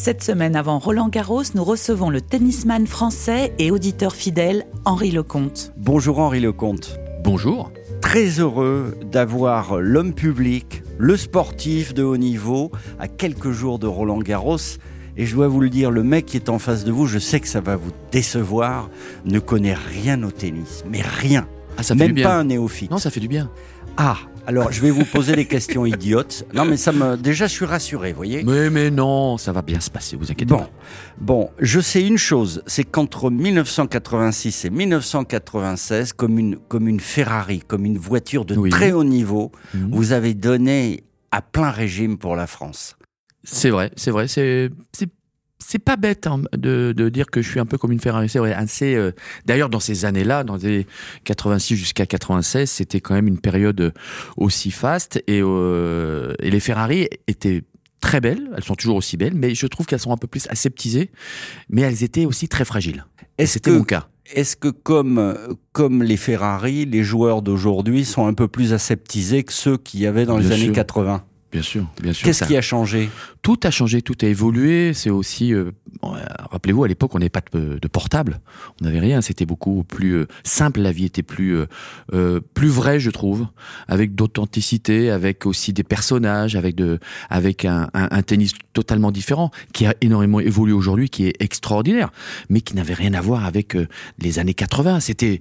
Cette semaine avant Roland Garros, nous recevons le tennisman français et auditeur fidèle Henri Lecomte. Bonjour Henri Lecomte. Bonjour. Très heureux d'avoir l'homme public, le sportif de haut niveau, à quelques jours de Roland Garros. Et je dois vous le dire, le mec qui est en face de vous, je sais que ça va vous décevoir, ne connaît rien au tennis, mais rien. Ah, ça fait du Même bien. pas un néophyte. Non, ça fait du bien. Ah, alors je vais vous poser des questions idiotes. Non, mais ça me. Déjà, je suis rassuré, vous voyez. Mais, mais non, ça va bien se passer, vous inquiétez Bon, pas. bon, je sais une chose, c'est qu'entre 1986 et 1996, comme une, comme une Ferrari, comme une voiture de Oui. très haut niveau, Mhm. vous avez donné à plein régime pour la France. C'est vrai, c'est vrai, c'est c'est pas bête hein, de, de dire que je suis un peu comme une Ferrari. C'est assez. euh, D'ailleurs, dans ces années-là, dans les 86 jusqu'à 96, c'était quand même une période aussi faste et, euh, et les Ferrari étaient très belles. Elles sont toujours aussi belles, mais je trouve qu'elles sont un peu plus aseptisées. Mais elles étaient aussi très fragiles. Et c'était mon cas. est-ce que comme, comme les Ferrari, les joueurs d'aujourd'hui sont un peu plus aseptisés que ceux qu'il y avait dans les années sûr. 80 Bien sûr, bien sûr. Qu'est-ce qui a changé? Tout a changé, tout a évolué. C'est aussi, euh, euh, rappelez-vous, à l'époque, on n'avait pas de, de portable, on n'avait rien. C'était beaucoup plus euh, simple. La vie était plus euh, euh, plus vraie, je trouve, avec d'authenticité, avec aussi des personnages, avec de, avec un, un, un tennis totalement différent, qui a énormément évolué aujourd'hui, qui est extraordinaire, mais qui n'avait rien à voir avec euh, les années 80. C'était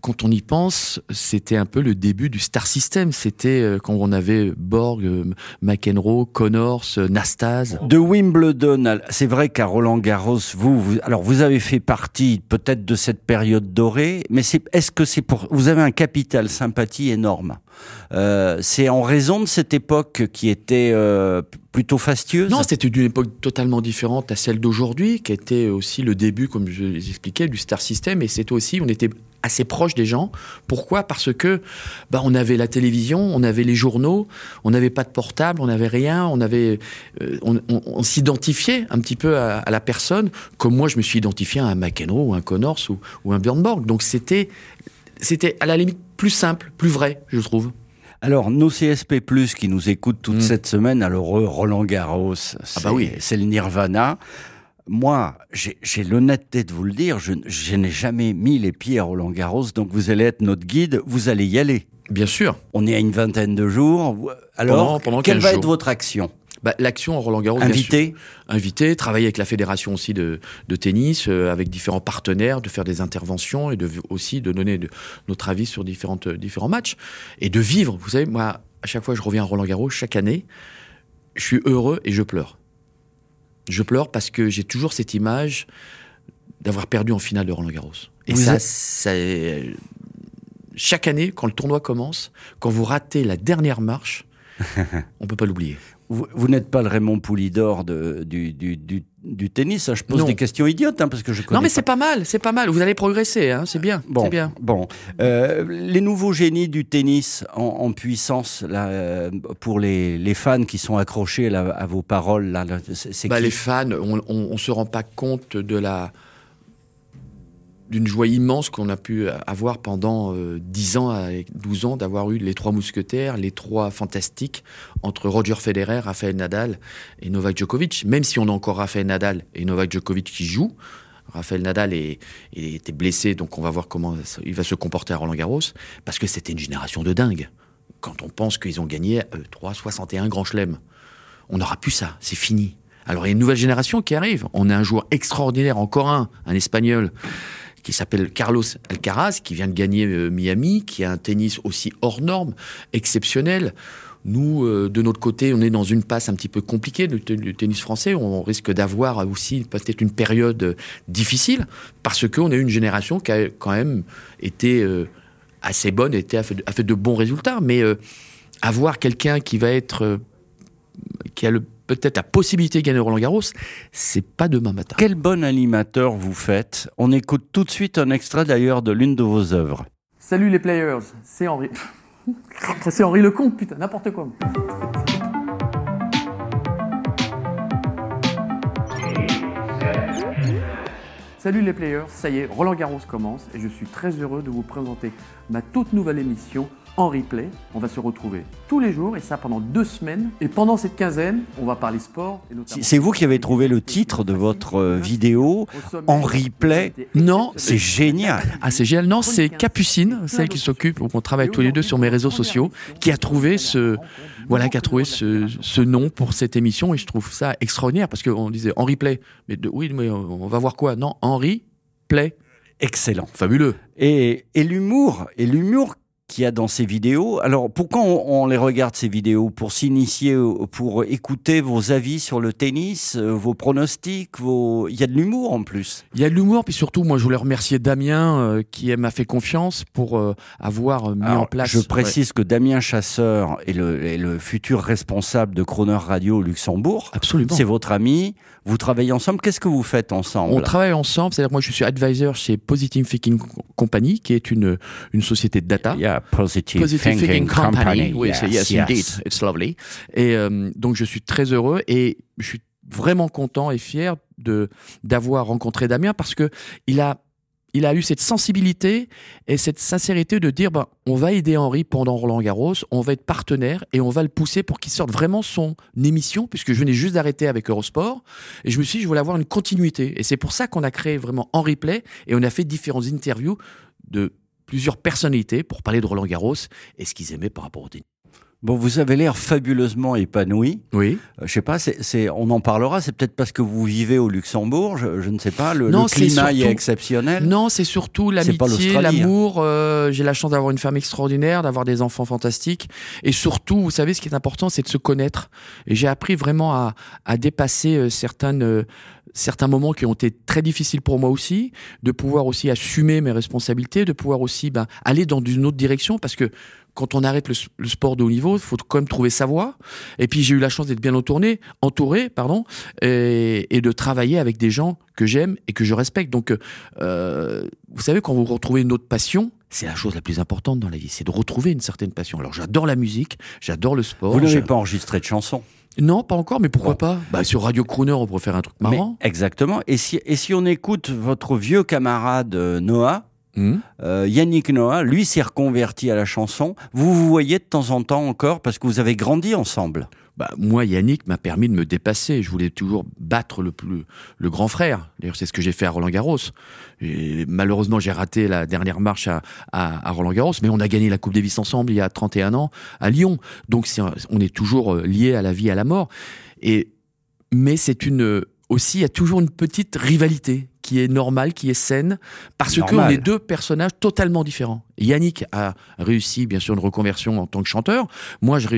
quand on y pense, c'était un peu le début du Star System. C'était euh, quand on avait Borg, euh, McEnroe, Connors, euh, Nastase. De Wimbledon, c'est vrai qu'à Roland Garros, vous, vous, alors vous avez fait partie peut-être de cette période dorée, mais c'est, est-ce que c'est pour, vous avez un capital sympathie énorme? Euh, c'est en raison de cette époque qui était euh, plutôt fastueuse. Non, c'était une époque totalement différente à celle d'aujourd'hui, qui était aussi le début, comme je les expliquais, du Star System. Et c'était aussi, on était assez proche des gens. Pourquoi? Parce que bah, on avait la télévision, on avait les journaux, on n'avait pas de portable, on n'avait rien, on avait, euh, on, on- on s'identifiait un petit peu à, à la personne, comme moi je me suis identifié à un McEnroe ou un Connors ou, ou un Björn Borg. Donc c'était, c'était à la limite plus simple, plus vrai, je trouve. Alors, nos CSP+, qui nous écoutent toute Mm. cette semaine, alors eux, Roland Garros, c'est, Ah bah oui. c'est le nirvana. Moi, j'ai, l'honnêteté de vous le dire, je, je n'ai jamais mis les pieds à Roland Garros, donc vous allez être notre guide, vous allez y aller. Bien sûr. On est à une vingtaine de jours. Alors, Pendant- pendant quelle 15 va jours. être votre action Bah, L'action en Roland Garros. Invité invité, travailler avec la fédération aussi de, de tennis, euh, avec différents partenaires, de faire des interventions et de aussi de donner de- notre avis sur différentes, différents matchs et de vivre. Vous savez, moi, à chaque fois que je reviens à Roland Garros, chaque année, je suis heureux et je pleure. Je pleure parce que j'ai toujours cette image d'avoir perdu en finale de Roland Garros. Et Vous ça, êtes- ça, chaque année, quand le tournoi commence, quand vous ratez la dernière marche, on peut pas l'oublier. Vous, vous n'êtes pas le Raymond Poulidor de, du, du, du, du tennis. hein. Je pose Non. des questions idiotes hein, parce que je connais Non, mais pas. c'est pas mal, c'est pas mal. Vous allez progresser, hein, c'est bien, Bon, c'est bien. bon. Euh, les nouveaux génies du tennis en, en puissance, là, euh, pour les, les fans qui sont accrochés là, à vos paroles, là, là, c'est c'est Bah, qui les fans, on, on, on se rend pas compte de la d'une joie immense qu'on a pu avoir pendant euh, 10 ans, à 12 ans, d'avoir eu les trois mousquetaires, les trois fantastiques entre Roger Federer, Rafael Nadal et Novak Djokovic. Même si on a encore Rafael Nadal et Novak Djokovic qui jouent, Rafael Nadal est, était blessé, donc on va voir comment il va se comporter à Roland Garros, parce que c'était une génération de dingues. Quand on pense qu'ils ont gagné euh, 3, 61 grands chelems, on n'aura plus ça, c'est fini. Alors il y a une nouvelle génération qui arrive. On a un joueur extraordinaire, encore un, un espagnol, qui s'appelle Carlos Alcaraz, qui vient de gagner euh, Miami, qui a un tennis aussi hors norme, exceptionnel. Nous, euh, de notre côté, on est dans une passe un petit peu compliquée du, te- du tennis français. On risque d'avoir aussi peut-être une période euh, difficile parce qu'on a eu une génération qui a quand même été assez bonne, a, fait de, bons résultats. Mais avoir quelqu'un qui va être, qui a le peut-être la possibilité de gagner Roland Garros, c'est pas demain matin. Quel bon animateur vous faites? On écoute tout de suite un extrait d'ailleurs de l'une de vos œuvres. Salut les players, c'est Henri. c'est Henri Lecomte, putain, n'importe quoi. Salut les players, ça y est, Roland Garros commence et je suis très heureux de vous présenter ma toute nouvelle émission en replay. On va se retrouver tous les jours et ça pendant deux semaines. Et pendant cette quinzaine, on va parler sport. notamment- C'est vous qui avez trouvé le titre de votre euh, vidéo en replay. Non, C'est génial. Ah, c'est génial. Non, c'est Capucine, celle qui s'occupe, on travaille tous les deux sur mes réseaux sociaux, qui a trouvé ce, voilà, qui a trouvé ce, ce nom pour cette émission et je trouve ça extraordinaire parce qu'on disait Henri Play. Mais de- oui, mais on va voir quoi? Non, Henri Play. Excellent. Fabuleux. Et, et l'humour, et l'humour qu'il y a dans ces vidéos. Alors, pourquoi on, on les regarde ces vidéos? Pour s'initier, pour écouter vos avis sur le tennis, euh, vos pronostics, vos. Il y a de l'humour en plus. Il y a de l'humour, puis surtout, moi, je voulais remercier Damien euh, qui m'a fait confiance pour euh, avoir mis Alors, en place. Je précise que Damien Chasseur est le, est le futur responsable de Croner Radio au Luxembourg. Absolument. C'est votre ami. Vous travaillez ensemble. Qu'est-ce que vous faites ensemble? On travaille ensemble, c'est-à-dire moi je suis advisor chez Positive Thinking Company, qui est une, une société de data. Positive, Positive thinking, company. Oui, c'est yes, indeed, it's lovely. Et euh, donc je suis très heureux et je suis vraiment content et fier de d'avoir rencontré Damien parce que il a il a eu cette sensibilité et cette sincérité de dire ben, on va aider Henri pendant Roland Garros, on va être partenaire et on va le pousser pour qu'il sorte vraiment son émission, puisque je venais juste d'arrêter avec Eurosport. Et je me suis dit, je voulais avoir une continuité. Et c'est pour ça qu'on a créé vraiment Henri Play et on a fait différentes interviews de plusieurs personnalités pour parler de Roland Garros et ce qu'ils aimaient par rapport au tennis. Bon, vous avez l'air fabuleusement épanoui. Oui. Euh, je sais pas, c'est, on en parlera. C'est peut-être parce que vous vivez au Luxembourg. Je, je ne sais pas. Le, Non, le climat est surtout- exceptionnel. Non, c'est surtout l'amitié, hein. l'amour. euh, J'ai la chance d'avoir une femme extraordinaire, d'avoir des enfants fantastiques. Et surtout, vous savez, ce qui est important, c'est de se connaître. Et j'ai appris vraiment à, à dépasser euh, certaines, euh, certains moments qui ont été très difficiles pour moi aussi, de pouvoir aussi assumer mes responsabilités, de pouvoir aussi ben, aller dans une autre direction, parce que quand on arrête le, sport de haut niveau, il faut quand même trouver sa voie. Et puis j'ai eu la chance d'être bien entouré, entouré, pardon, et, et de travailler avec des gens que j'aime et que je respecte. Donc, euh, vous savez, quand vous retrouvez une autre passion, c'est la chose la plus importante dans la vie, c'est de retrouver une certaine passion. Alors j'adore la musique, j'adore le sport. Vous n'avez pas enregistré de chanson. Non, pas encore, mais pourquoi Bon. pas? Bah sur Radio Crooner, on pourrait faire un truc marrant. Mais- exactement. Et si, et si on écoute votre vieux camarade euh, Noah, Hmm euh, Yannick Noah, lui s'est reconverti à la chanson. Vous vous voyez de temps en temps encore parce que vous avez grandi ensemble. Bah, moi, Yannick m'a permis de me dépasser. Je voulais toujours battre le plus, le grand frère. D'ailleurs, c'est ce que j'ai fait à Roland Garros. Et malheureusement, j'ai raté la dernière marche à, à, à Roland Garros, mais on a gagné la Coupe Davis ensemble il y a 31 ans à Lyon. Donc, on est toujours euh, liés à la vie et à la mort. Et, mais c'est une, aussi, il y a toujours une petite rivalité qui est normale, qui est saine, parce que Normal. on est deux personnages totalement différents. Yannick a réussi, bien sûr, une reconversion en tant que chanteur. Moi, je,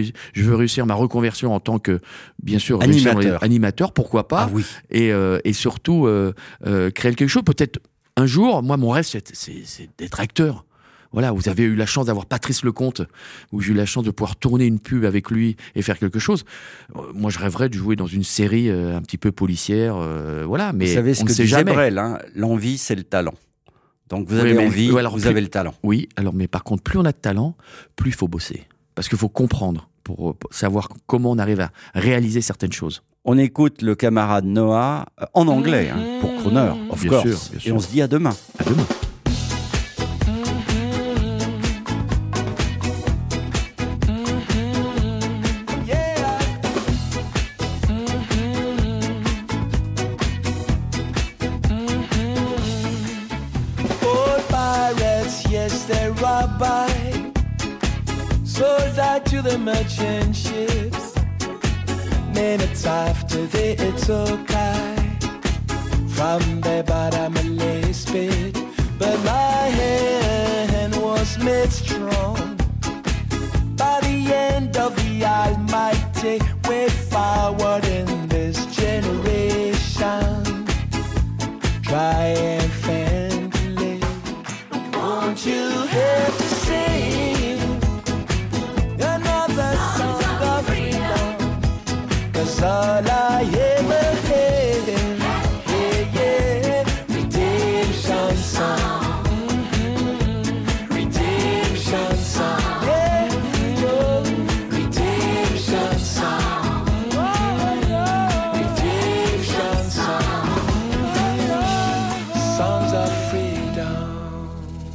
veux réussir ma reconversion en tant que, bien sûr, Animateur. animateur, pourquoi pas, Ah oui. et, euh, et surtout euh, euh, créer quelque chose. Peut-être un jour, moi, mon rêve, c'est d'être acteur. Voilà, vous avez eu la chance d'avoir Patrice Lecomte, où j'ai eu la chance de pouvoir tourner une pub avec lui et faire quelque chose. Euh, moi, je rêverais de jouer dans une série euh, un petit peu policière, euh, voilà. Mais vous savez ce on que sait jamais. Hein, l'envie c'est le talent. Donc vous Oui, avez mais- envie, oui, alors, vous plus- avez le talent. Oui, alors mais par contre, plus on a de talent, plus il faut bosser, parce qu'il faut comprendre pour, pour savoir comment on arrive à réaliser certaines choses. On écoute le camarade Noah en anglais hein, pour Croner, of Bien course. sûr, bien Et on se dit à demain. À demain. Sold out to the merchant ships. Minutes after they took I from the bottom of the spit. But my hand was made strong kasalayan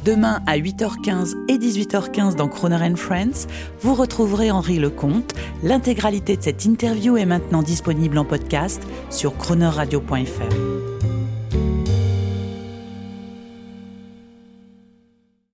Demain à 8h15 et 18h15 dans Croner and Friends, vous retrouverez Henri Lecomte. L'intégralité de cette interview est maintenant disponible en podcast sur cronerradio.fr.